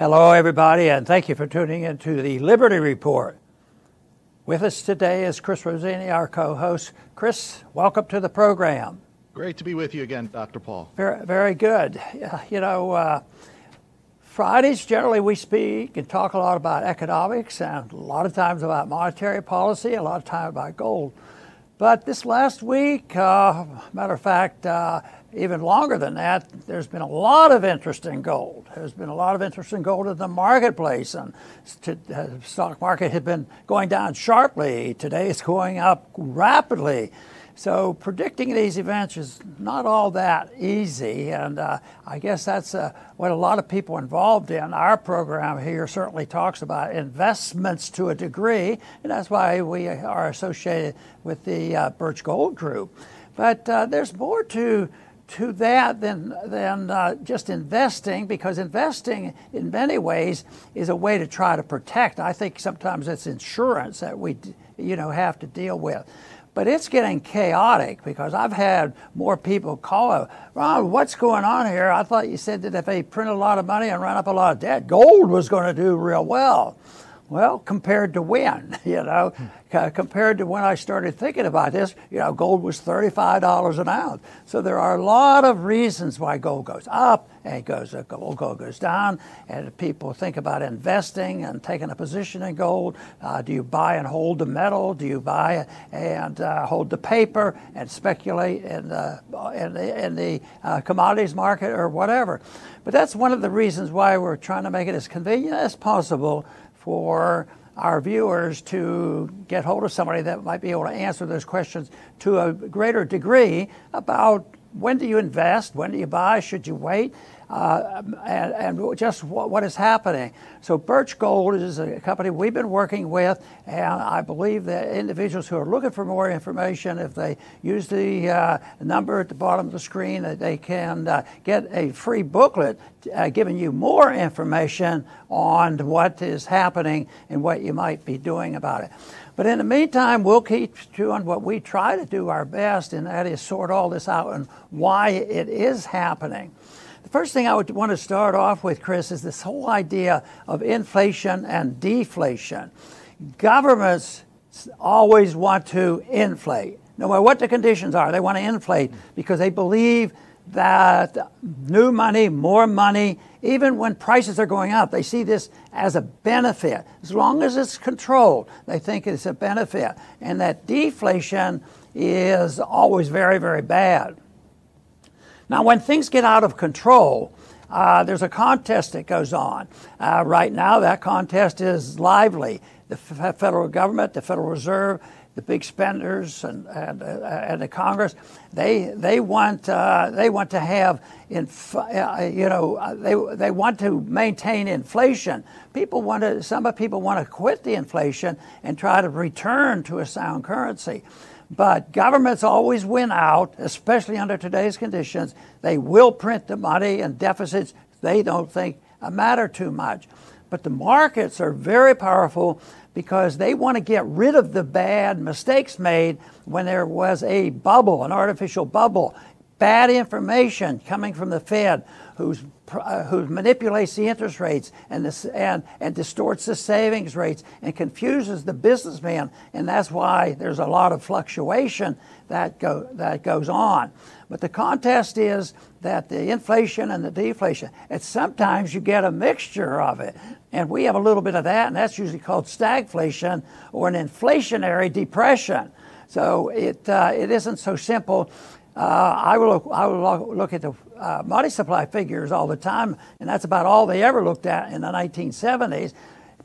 Hello, everybody, and thank you for tuning in to the Liberty Report. With us today is Chris Rossini, our co host. Chris, welcome to the program. Great to be with you again, Dr. Paul. Very, very good. You know, uh, Fridays generally we speak and talk a lot about economics and a lot of times about monetary policy, a lot of time about gold. But this last week, uh, matter of fact, uh, even longer than that, there's been a lot of interest in gold. There's been a lot of interest in gold in the marketplace, and the uh, stock market had been going down sharply. Today it's going up rapidly. So predicting these events is not all that easy, and uh, I guess that's uh, what a lot of people involved in our program here certainly talks about investments to a degree, and that's why we are associated with the uh, Birch Gold Group. But uh, there's more to to that than, than uh, just investing because investing in many ways is a way to try to protect. I think sometimes it's insurance that we you know have to deal with. But it's getting chaotic because I've had more people call, Ron, what's going on here? I thought you said that if they print a lot of money and run up a lot of debt, gold was going to do real well. Well, compared to when, you know, compared to when I started thinking about this, you know, gold was $35 an ounce. So there are a lot of reasons why gold goes up and goes uh, gold, gold goes down. And people think about investing and taking a position in gold. Uh, do you buy and hold the metal? Do you buy and uh, hold the paper and speculate in the, in the, in the uh, commodities market or whatever? But that's one of the reasons why we're trying to make it as convenient as possible for our viewers to get hold of somebody that might be able to answer those questions to a greater degree about when do you invest, when do you buy, should you wait, uh, and, and, just what, what is happening. So Birch Gold is a company we've been working with, and I believe that individuals who are looking for more information, if they use the uh, number at the bottom of the screen, they can uh, get a free booklet uh, giving you more information on what is happening and what you might be doing about it. But in the meantime, we'll keep doing what we try to do our best, and that is sort all this out and why it is happening. The first thing I would want to start off with, Chris, is this whole idea of inflation and deflation. Governments always want to inflate, no matter what the conditions are. They want to inflate because they believe that new money, more money, even when prices are going up, they see this as a benefit. As long as it's controlled, they think it's a benefit. And that deflation is always very, very bad. Now, when things get out of control, uh, there's a contest that goes on. Uh, right now, that contest is lively. The f- federal government, the Federal Reserve, the big spenders and, and, uh, and the Congress, they, they, want, uh, they want to have, inf- uh, you know, uh, they, they want to maintain inflation. People want to, some people want to quit the inflation and try to return to a sound currency. But governments always win out, especially under today's conditions. They will print the money and deficits they don't think matter too much. But the markets are very powerful because they want to get rid of the bad mistakes made when there was a bubble, an artificial bubble, bad information coming from the Fed who's uh, who manipulates the interest rates and, and, and distorts the savings rates and confuses the businessman. And that's why there's a lot of fluctuation that, go, that goes on. But the contest is that the inflation and the deflation, and sometimes you get a mixture of it. And we have a little bit of that, and that's usually called stagflation or an inflationary depression. So it, uh, it isn't so simple uh, I will look, I will look at the uh, money supply figures all the time, and that's about all they ever looked at in the 1970s.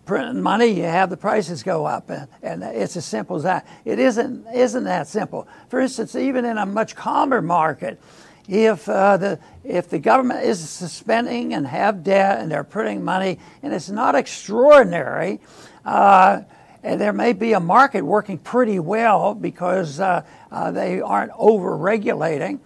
Printing money, you have the prices go up, and, and it's as simple as that. It isn't isn't that simple. For instance, even in a much calmer market, if uh, the if the government is suspending and have debt and they're printing money and it's not extraordinary, uh, and there may be a market working pretty well because uh, uh, they aren't over regulating.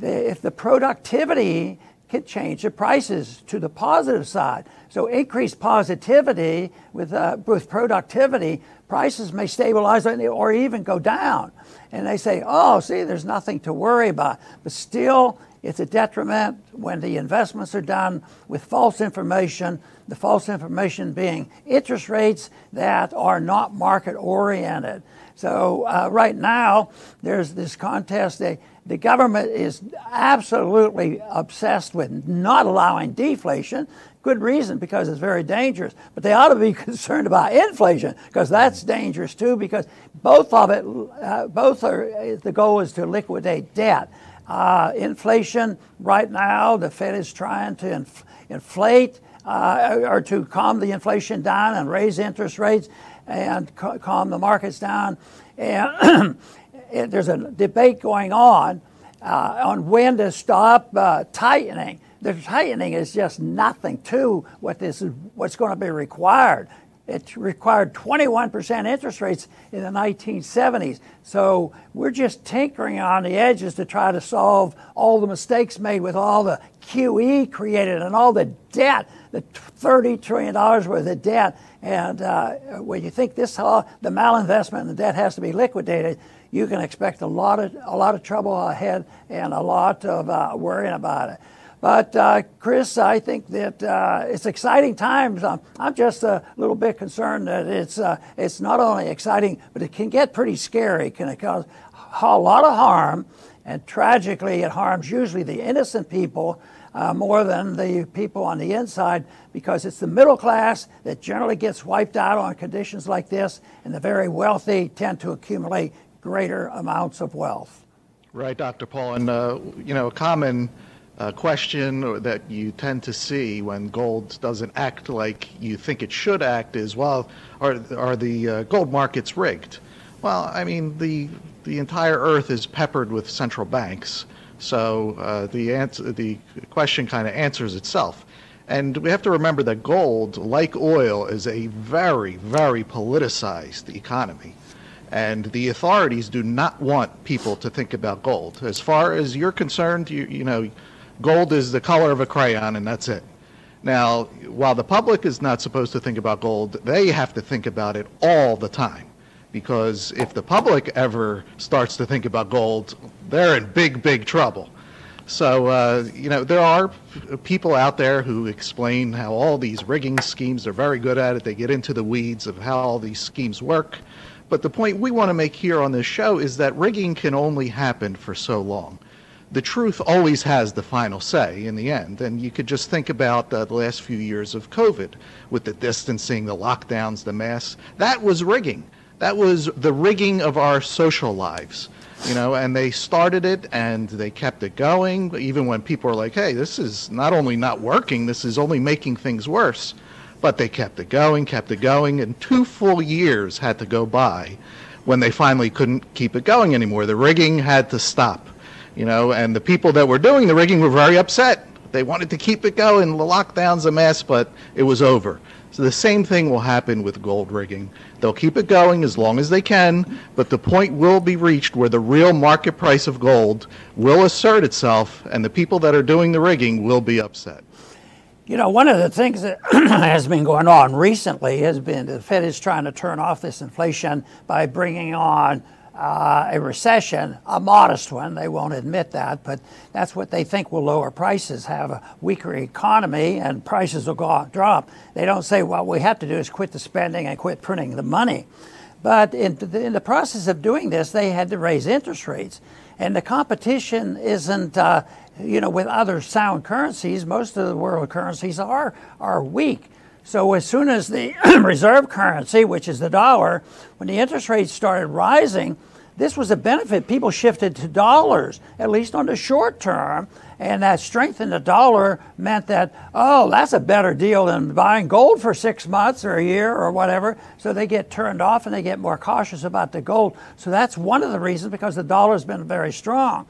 If the productivity can change the prices to the positive side, so increased positivity with, uh, with productivity, prices may stabilize or even go down. And they say, oh, see, there's nothing to worry about. But still, it's a detriment when the investments are done with false information, the false information being interest rates that are not market oriented. So, uh, right now, there's this contest. They, the government is absolutely obsessed with not allowing deflation. Good reason, because it's very dangerous. But they ought to be concerned about inflation, because that's dangerous too, because both of it, uh, both are, the goal is to liquidate debt. Uh, inflation, right now, the Fed is trying to inf- inflate uh, or to calm the inflation down and raise interest rates and ca- calm the markets down. And there's a debate going on uh, on when to stop uh, tightening. The tightening is just nothing to what this is, what's going to be required. It required 21% interest rates in the 1970s. So we're just tinkering on the edges to try to solve all the mistakes made with all the QE created and all the debt, the $30 trillion worth of debt. And uh, when you think this, uh, the malinvestment and the debt has to be liquidated, you can expect a lot of a lot of trouble ahead and a lot of uh, worrying about it. But uh, Chris, I think that uh, it's exciting times. I'm, I'm, just a little bit concerned that it's uh, it's not only exciting, but it can get pretty scary. Can it cause a lot of harm? And tragically, it harms usually the innocent people uh, more than the people on the inside because it's the middle class that generally gets wiped out on conditions like this, and the very wealthy tend to accumulate greater amounts of wealth. Right, Dr. Paul. And, uh, you know, a common uh, question that you tend to see when gold doesn't act like you think it should act is, well, are, are the uh, gold markets rigged? Well, I mean, the, the entire earth is peppered with central banks. So uh, the, answer, the question kind of answers itself. And we have to remember that gold, like oil, is a very, very politicized economy. And the authorities do not want people to think about gold. As far as you're concerned, you, you know, gold is the color of a crayon and that's it. Now, while the public is not supposed to think about gold, they have to think about it all the time. Because if the public ever starts to think about gold, they're in big, big trouble. So, uh, you know, there are people out there who explain how all these rigging schemes are very good at it. They get into the weeds of how all these schemes work. But the point we want to make here on this show is that rigging can only happen for so long. The truth always has the final say in the end. And you could just think about uh, the last few years of COVID with the distancing, the lockdowns, the masks. That was rigging. That was the rigging of our social lives. You know, and they started it and they kept it going, even when people were like, hey, this is not only not working, this is only making things worse. But they kept it going, kept it going, and two full years had to go by when they finally couldn't keep it going anymore. The rigging had to stop, you know, and the people that were doing the rigging were very upset. They wanted to keep it going. The lockdown's a mess, but it was over. So the same thing will happen with gold rigging. They'll keep it going as long as they can, but the point will be reached where the real market price of gold will assert itself, and the people that are doing the rigging will be upset. You know, one of the things that has been going on recently has been the Fed is trying to turn off this inflation by bringing on uh, a recession, a modest one. They won't admit that, but that's what they think will lower prices, have a weaker economy, and prices will go drop. They don't say what we have to do is quit the spending and quit printing the money. But in the, in the process of doing this, they had to raise interest rates. And the competition isn't. Uh, you know, with other sound currencies, most of the world currencies are, are weak. So as soon as the reserve currency, which is the dollar, when the interest rates started rising, this was a benefit. People shifted to dollars, at least on the short term, and that strength in the dollar meant that, oh, that's a better deal than buying gold for six months or a year or whatever. So they get turned off and they get more cautious about the gold. So that's one of the reasons because the dollar's been very strong.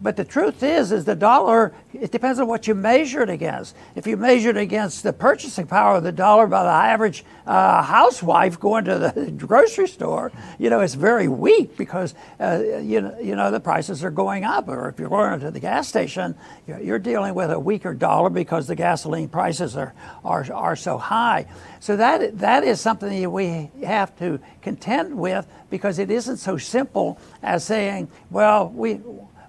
But the truth is, is the dollar, it depends on what you measure it against. If you measure it against the purchasing power of the dollar by the average uh, housewife going to the grocery store, you know, it's very weak because, uh, you, know, you know, the prices are going up. Or if you're going to the gas station, you're dealing with a weaker dollar because the gasoline prices are, are, are so high. So that, that is something that we have to contend with because it isn't so simple as saying, well, we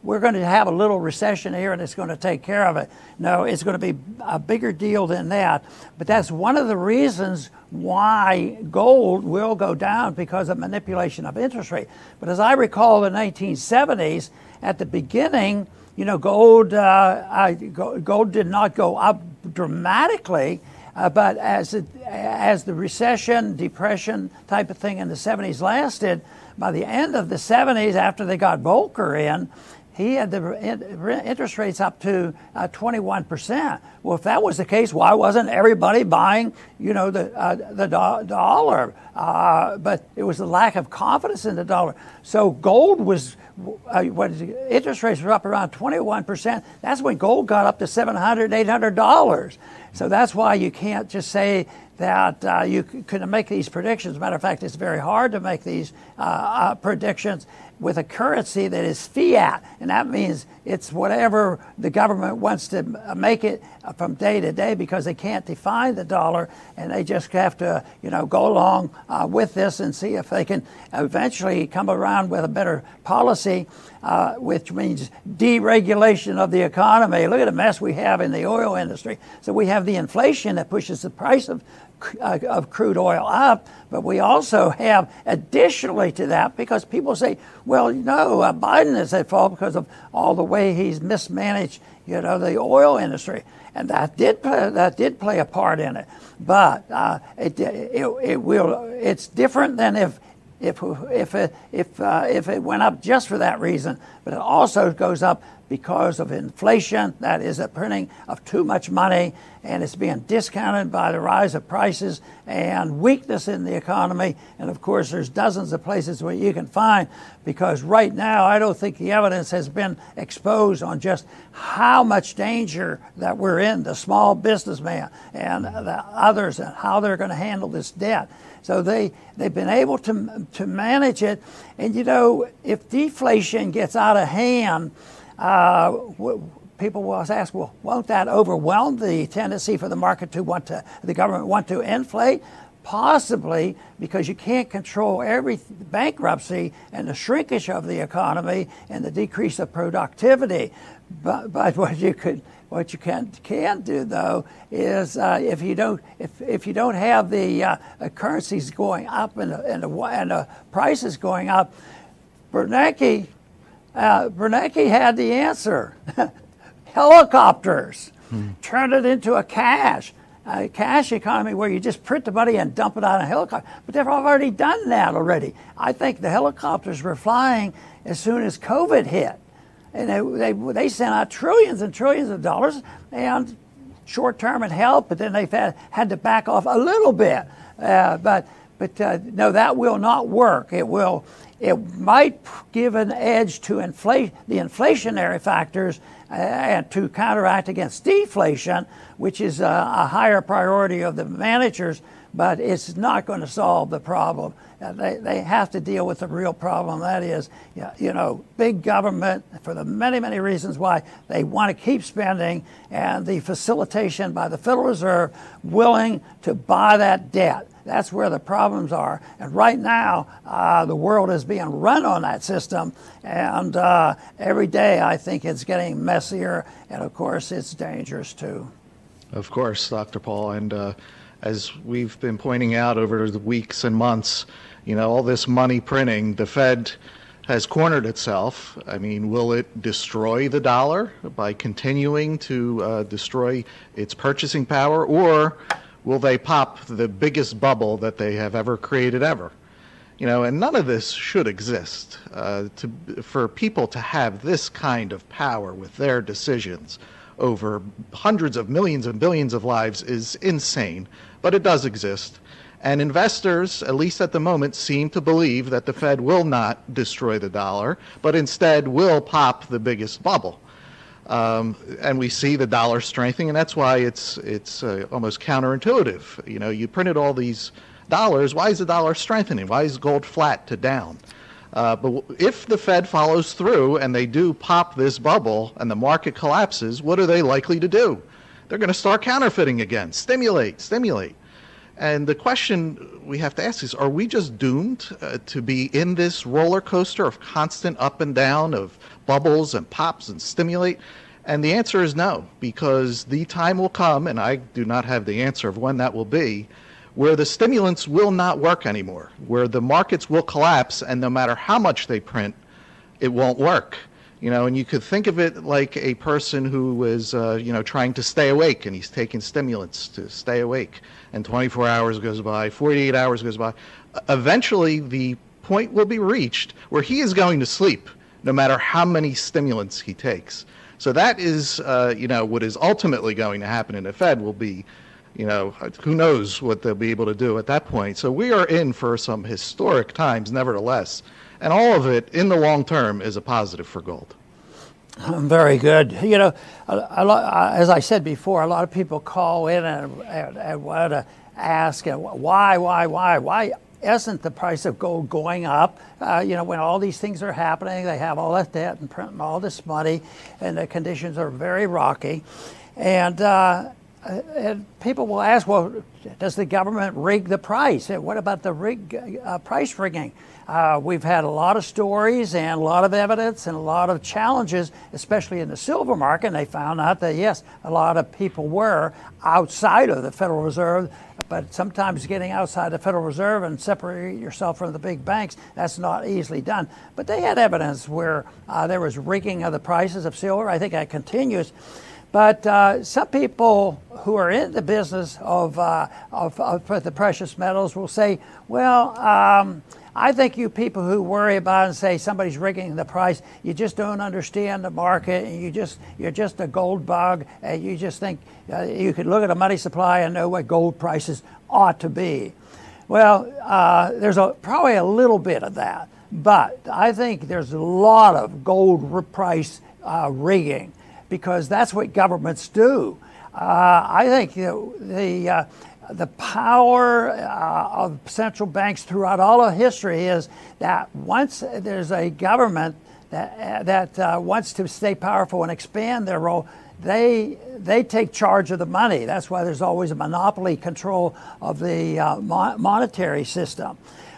we're going to have a little recession here and it's going to take care of it. No, it's going to be a bigger deal than that. But that's one of the reasons why gold will go down because of manipulation of interest rate. But as I recall, the 1970s, at the beginning, you know, gold uh, I, gold did not go up dramatically. Uh, but as it, as the recession, depression type of thing in the 70s lasted, by the end of the 70s, after they got Volcker in, he had the interest rates up to uh, 21%. Well, if that was the case, why wasn't everybody buying, you know, the, uh, the do- dollar? Uh, but it was the lack of confidence in the dollar. So gold was, uh, is interest rates were up around 21%. That's when gold got up to $700, $800. So that's why you can't just say that uh, you can make these predictions. Matter of fact, it's very hard to make these uh, uh, predictions with a currency that is fiat, and that means it's whatever the government wants to make it from day to day because they can't define the dollar, and they just have to, you know, go along uh, with this and see if they can eventually come around with a better policy, uh, which means deregulation of the economy. Look at the mess we have in the oil industry. So we have the inflation that pushes the price of uh, of crude oil up, but we also have additionally to that because people say, well, no, uh, Biden is at fault because of all the way he's mismanaged, you know, the oil industry, and that did play, that did play a part in it. But uh, it, it, it will it's different than if if if it, if uh, if it went up just for that reason, but it also goes up because of inflation, that is the printing of too much money, and it's being discounted by the rise of prices and weakness in the economy. And of course, there's dozens of places where you can find, because right now I don't think the evidence has been exposed on just how much danger that we're in, the small businessman and mm-hmm. the others, and how they're going to handle this debt. So they, they've been able to, to manage it. And you know, if deflation gets out of hand, uh, people will ask, well, won't that overwhelm the tendency for the market to want to, the government want to inflate? Possibly because you can't control every bankruptcy and the shrinkage of the economy and the decrease of productivity. But, but what you could what you can can do though is uh, if you don't if, if you don't have the uh, currencies going up and the, and the, and the prices going up, Bernanke uh, Bernanke had the answer helicopters. Hmm. Turn it into a cash, a cash economy where you just print the money and dump it on a helicopter. But they've already done that already. I think the helicopters were flying as soon as COVID hit. And they, they, they sent out trillions and trillions of dollars, and short term it helped, but then they had, had to back off a little bit. Uh, but but uh, no, that will not work. It will it might give an edge to the inflationary factors uh, and to counteract against deflation, which is a, a, higher priority of the managers, but it's not going to solve the problem. Uh, they, they have to deal with the real problem. That is, you know, big government for the many, many reasons why they want to keep spending and the facilitation by the Federal Reserve willing to buy that debt. That's where the problems are. And right now, uh, the world is being run on that system. And uh, every day, I think it's getting messier. And of course, it's dangerous too. Of course, Dr. Paul. And uh, as we've been pointing out over the weeks and months, you know, all this money printing, the Fed has cornered itself. I mean, will it destroy the dollar by continuing to uh, destroy its purchasing power, or will they pop the biggest bubble that they have ever created ever? You know, and none of this should exist. Uh, to, for people to have this kind of power with their decisions over hundreds of millions and billions of lives is insane, but it does exist. And investors, at least at the moment, seem to believe that the Fed will not destroy the dollar, but instead will pop the biggest bubble. Um, and we see the dollar strengthening, and that's why it's it's uh, almost counterintuitive. You know, you printed all these dollars. Why is the dollar strengthening? Why is gold flat to down? Uh, but if the Fed follows through and they do pop this bubble and the market collapses, what are they likely to do? They're going to start counterfeiting again, stimulate, stimulate. And the question we have to ask is are we just doomed uh, to be in this roller coaster of constant up and down, of bubbles and pops and stimulate? And the answer is no, because the time will come, and I do not have the answer of when that will be, where the stimulants will not work anymore, where the markets will collapse, and no matter how much they print, it won't work. You know, and you could think of it like a person who is, uh, you know, trying to stay awake and he's taking stimulants to stay awake. And 24 hours goes by, 48 hours goes by. Eventually, the point will be reached where he is going to sleep, no matter how many stimulants he takes. So that is, uh, you know, what is ultimately going to happen in the Fed will be, you know, who knows what they'll be able to do at that point. So we are in for some historic times, nevertheless. And all of it in the long term is a positive for gold. Very good. You know, a, a, as I said before, a lot of people call in and, and, and want to ask, why, why, why, why isn't the price of gold going up? Uh, you know, when all these things are happening, they have all that debt and printing all this money, and the conditions are very rocky. And, uh, and people will ask, well, does the government rig the price? What about the rig, uh, price rigging? Uh, we've had a lot of stories and a lot of evidence and a lot of challenges, especially in the silver market. And they found out that, yes, a lot of people were outside of the Federal Reserve. But sometimes getting outside the Federal Reserve and separate yourself from the big banks, that's not easily done. But they had evidence where uh, there was rigging of the prices of silver. I think that continues. But uh, some people who are in the business of, uh, of, of, the precious metals will say, well, um, I think you people who worry about and say somebody's rigging the price, you just don't understand the market, and you just you're just a gold bug, and you just think uh, you could look at a money supply and know what gold prices ought to be. Well, uh, there's a, probably a little bit of that, but I think there's a lot of gold price uh, rigging because that's what governments do. Uh, I think you know, the uh, the power uh, of central banks throughout all of history is that once there's a government that, that uh, wants to stay powerful and expand their role, they, they take charge of the money. That's why there's always a monopoly control of the uh, mo- monetary system.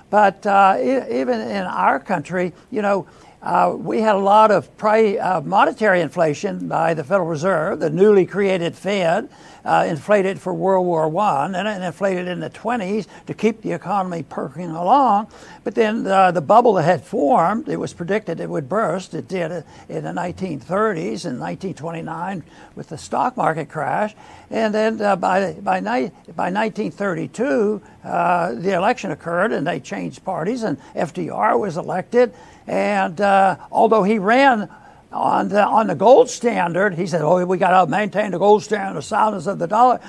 But uh, even in our country, you know, uh, we had a lot of pri- uh, monetary inflation by the Federal Reserve, the newly created Fed, uh, inflated for World War I, and it inflated in the 20s to keep the economy perking along. But then uh, the bubble that had formed, it was predicted it would burst. It did in the 1930s and 1929 with the stock market crash. And then uh, by, by, ni- by 1932, uh, the election occurred and they changed parties, and FDR was elected. And uh, although he ran on the, on the gold standard, he said, oh, we got to maintain the gold standard, the soundness of the dollar.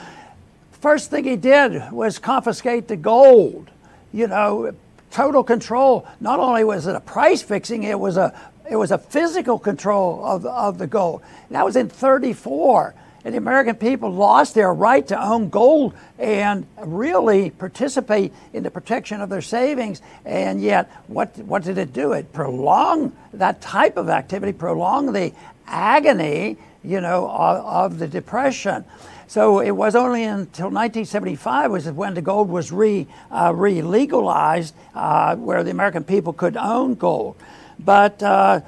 First thing he did was confiscate the gold. You know, total control. Not only was it a price fixing, it was a it was a physical control of, of the gold. that was in 34 and the American people lost their right to own gold and really participate in the protection of their savings. And yet, what, what did it do? It prolonged that type of activity, prolonged the agony, you know, of, of the depression. So it was only until 1975 was when the gold was re, uh, re-legalized, uh, where the American people could own gold. But uh,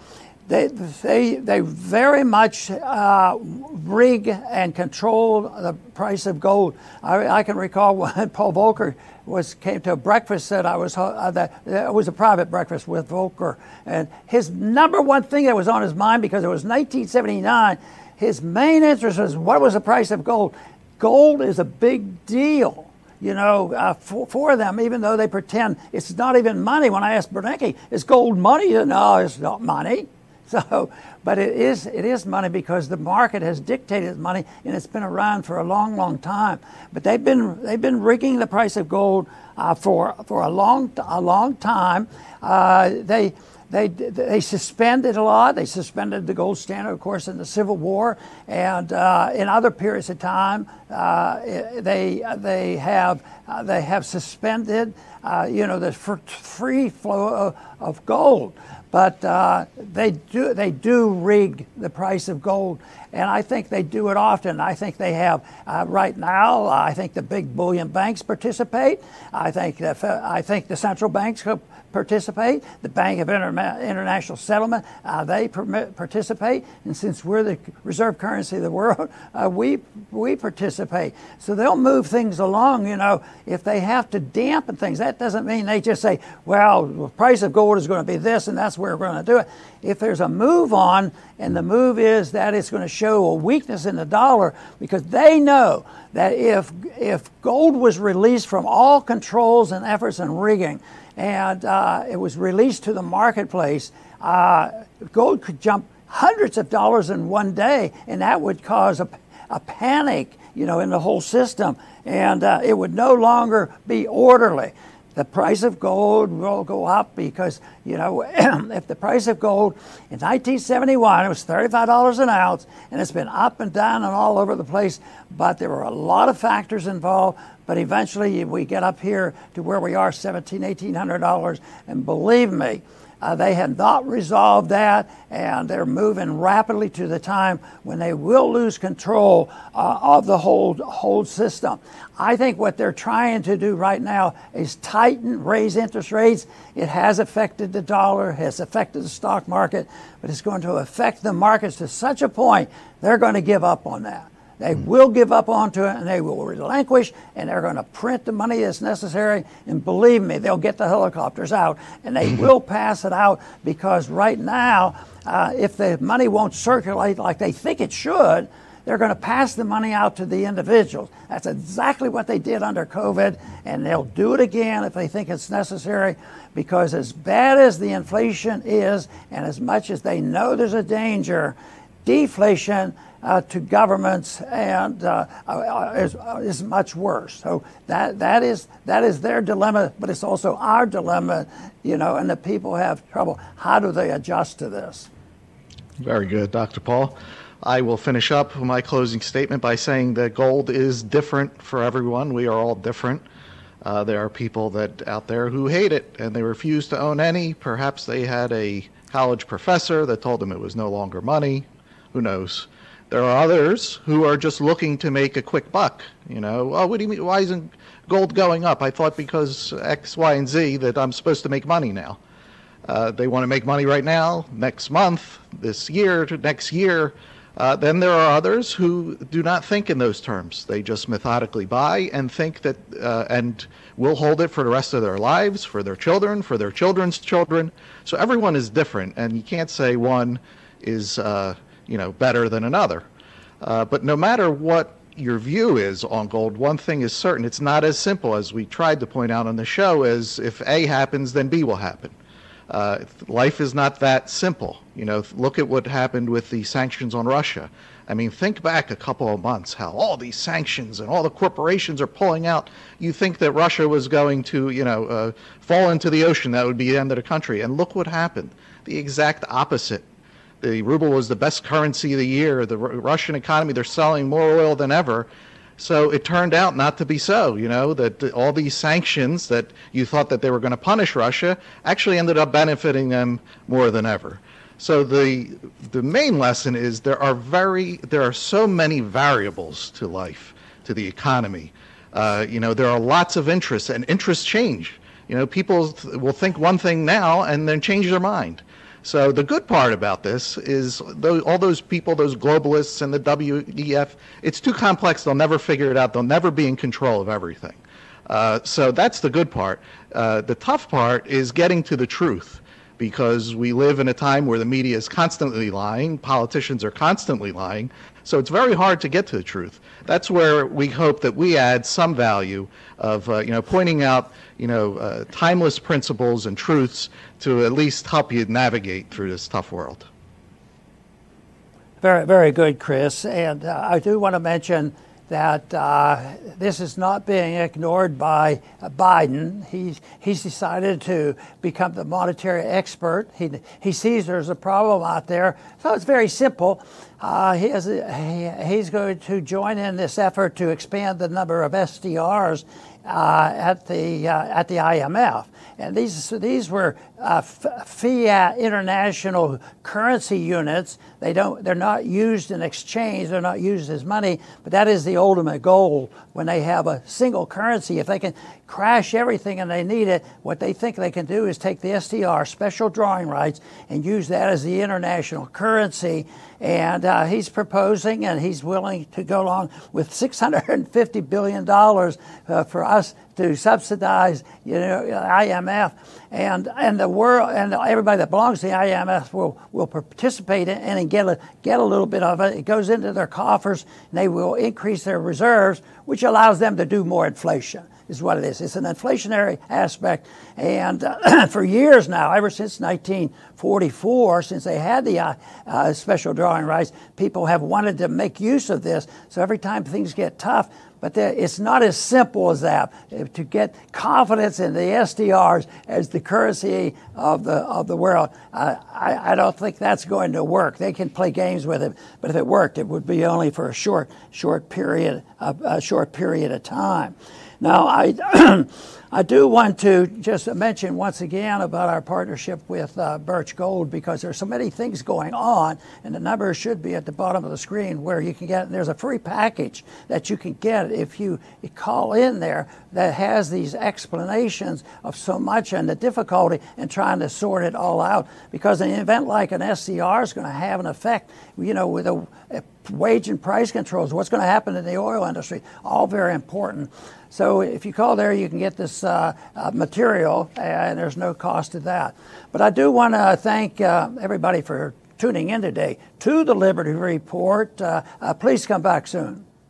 they, they, they very much uh, rig and control the price of gold. I, I, can recall when Paul Volcker was came to a breakfast that I was uh, that it was a private breakfast with Volcker, and his number one thing that was on his mind because it was 1979. His main interest was what was the price of gold. Gold is a big deal you know, uh, for, for, them, even though they pretend it's not even money. When I asked Bernanke, is gold money? No, it's not money. So, but it is it is money because the market has dictated money, and it's been around for a long, long time. But they've been they've been rigging the price of gold uh, for for a long a long time. Uh, they. They, they suspended a lot. They suspended the gold standard, of course, in the Civil War, and uh, in other periods of time, uh, they they have uh, they have suspended, uh, you know, the free flow of, of gold. But uh, they do they do rig the price of gold. And I think they do it often. I think they have uh, right now. I think the big bullion banks participate. I think the, I think the central banks participate. The Bank of International Settlement, uh, they permit, participate. And since we're the reserve currency of the world, uh, we, we participate. So they'll move things along, you know, if they have to dampen things. That doesn't mean they just say, well, the price of gold is going to be this and that's where we're going to do it. If there's a move on, and the move is that it's going to show a weakness in the dollar because they know that if, if gold was released from all controls and efforts and rigging, and uh, it was released to the marketplace, uh, gold could jump hundreds of dollars in one day, and that would cause a, a panic, you know, in the whole system, and uh, it would no longer be orderly. The price of gold will go up because, you know, if the price of gold in 1971 it was $35 an ounce, and it's been up and down and all over the place, but there were a lot of factors involved. But eventually, we get up here to where we are, 17, 1800 dollars, and believe me, uh, they have not resolved that, and they're moving rapidly to the time when they will lose control uh, of the whole whole system. I think what they're trying to do right now is tighten, raise interest rates. It has affected the dollar, has affected the stock market, but it's going to affect the markets to such a point they're going to give up on that. They will give up onto it and they will relinquish and they're going to print the money that's necessary. And believe me, they'll get the helicopters out and they will pass it out because right now, uh, if the money won't circulate like they think it should, they're going to pass the money out to the individuals. That's exactly what they did under COVID, and they'll do it again if they think it's necessary. Because as bad as the inflation is, and as much as they know there's a danger, deflation uh, to governments and uh, uh is, uh, is much worse. So that, that, is, that is their dilemma, but it's also our dilemma, you know, and the people have trouble. How do they adjust to this? Very good, Dr. Paul. I will finish up my closing statement by saying that gold is different for everyone. We are all different. Uh, there are people that out there who hate it and they refuse to own any. Perhaps they had a college professor that told them it was no longer money. Who knows? There are others who are just looking to make a quick buck. You know, oh, what do you mean? Why isn't gold going up? I thought because X, Y, and Z that I'm supposed to make money now. Uh, they want to make money right now, next month, this year, next year. Uh, then there are others who do not think in those terms. They just methodically buy and think that, uh, and will hold it for the rest of their lives, for their children, for their children's children. So everyone is different, and you can't say one is uh, you know, better than another. Uh, but no matter what your view is on gold, one thing is certain: it's not as simple as we tried to point out on the show. As if A happens, then B will happen. Uh, life is not that simple. You know, look at what happened with the sanctions on Russia. I mean, think back a couple of months how all these sanctions and all the corporations are pulling out. You think that Russia was going to, you know, uh, fall into the ocean, that would be the end of the country. And look what happened. The exact opposite the ruble was the best currency of the year. The Russian economy, they're selling more oil than ever. So it turned out not to be so, you know, that all these sanctions that you thought that they were going to punish Russia actually ended up benefiting them more than ever. So the the main lesson is there are very there are so many variables to life, to the economy. Uh, you know, there are lots of interests, and interests change. You know, people will think one thing now and then change their mind. So the good part about this is those, all those people, those globalists and the WEF, it's too complex. They'll never figure it out. They'll never be in control of everything. Uh, so that's the good part. Uh, the tough part is getting to the truth because we live in a time where the media is constantly lying, politicians are constantly lying, so it's very hard to get to the truth. That's where we hope that we add some value of, uh, you know, pointing out, you know, uh, timeless principles and truths to at least help you navigate through this tough world. Very, very good, Chris. And uh, I do want to mention that uh, this is not being ignored by Biden. He's, he's decided to become the monetary expert. He, he sees there's a problem out there. So it's very simple. Uh, he has, he, he's going to join in this effort to expand the number of SDRs uh, at the uh, at the IMF. And these these were uh, fiat international currency units. They don't they're not used in exchange. They're not used as money. But that is the ultimate goal when they have a single currency. If they can crash everything and they need it, what they think they can do is take the SDR special drawing rights and use that as the international currency. And uh, he's proposing and he's willing to go along with $650 billion uh, for us to subsidize, you know, IMF, and and the world and everybody that belongs to the IMF will will participate in and get a get a little bit of it. It goes into their coffers, and they will increase their reserves, which allows them to do more inflation. Is what it is. It's an inflationary aspect, and uh, for years now, ever since 1944, since they had the uh, uh, special drawing rights, people have wanted to make use of this. So every time things get tough, but it's not as simple as that. To get confidence in the SDRs as the currency of the of the world, uh, I, I, don't think that's going to work. They can play games with it, but if it worked, it would be only for a short short period a, a short period of time. Now I. I do want to just mention once again about our partnership with uh, Birch Gold because there's so many things going on, and the number should be at the bottom of the screen where you can get. There's a free package that you can get if you call in there that has these explanations of so much and the difficulty in trying to sort it all out. Because an event like an SDR is going to have an effect, you know, with a, a wage and price controls, what's going to happen in the oil industry, all very important. So if you call there, you can get this uh, uh, material, and there's no cost to that. But I do want to thank uh, everybody for tuning in today to the Liberty Report. Uh, uh, please come back soon.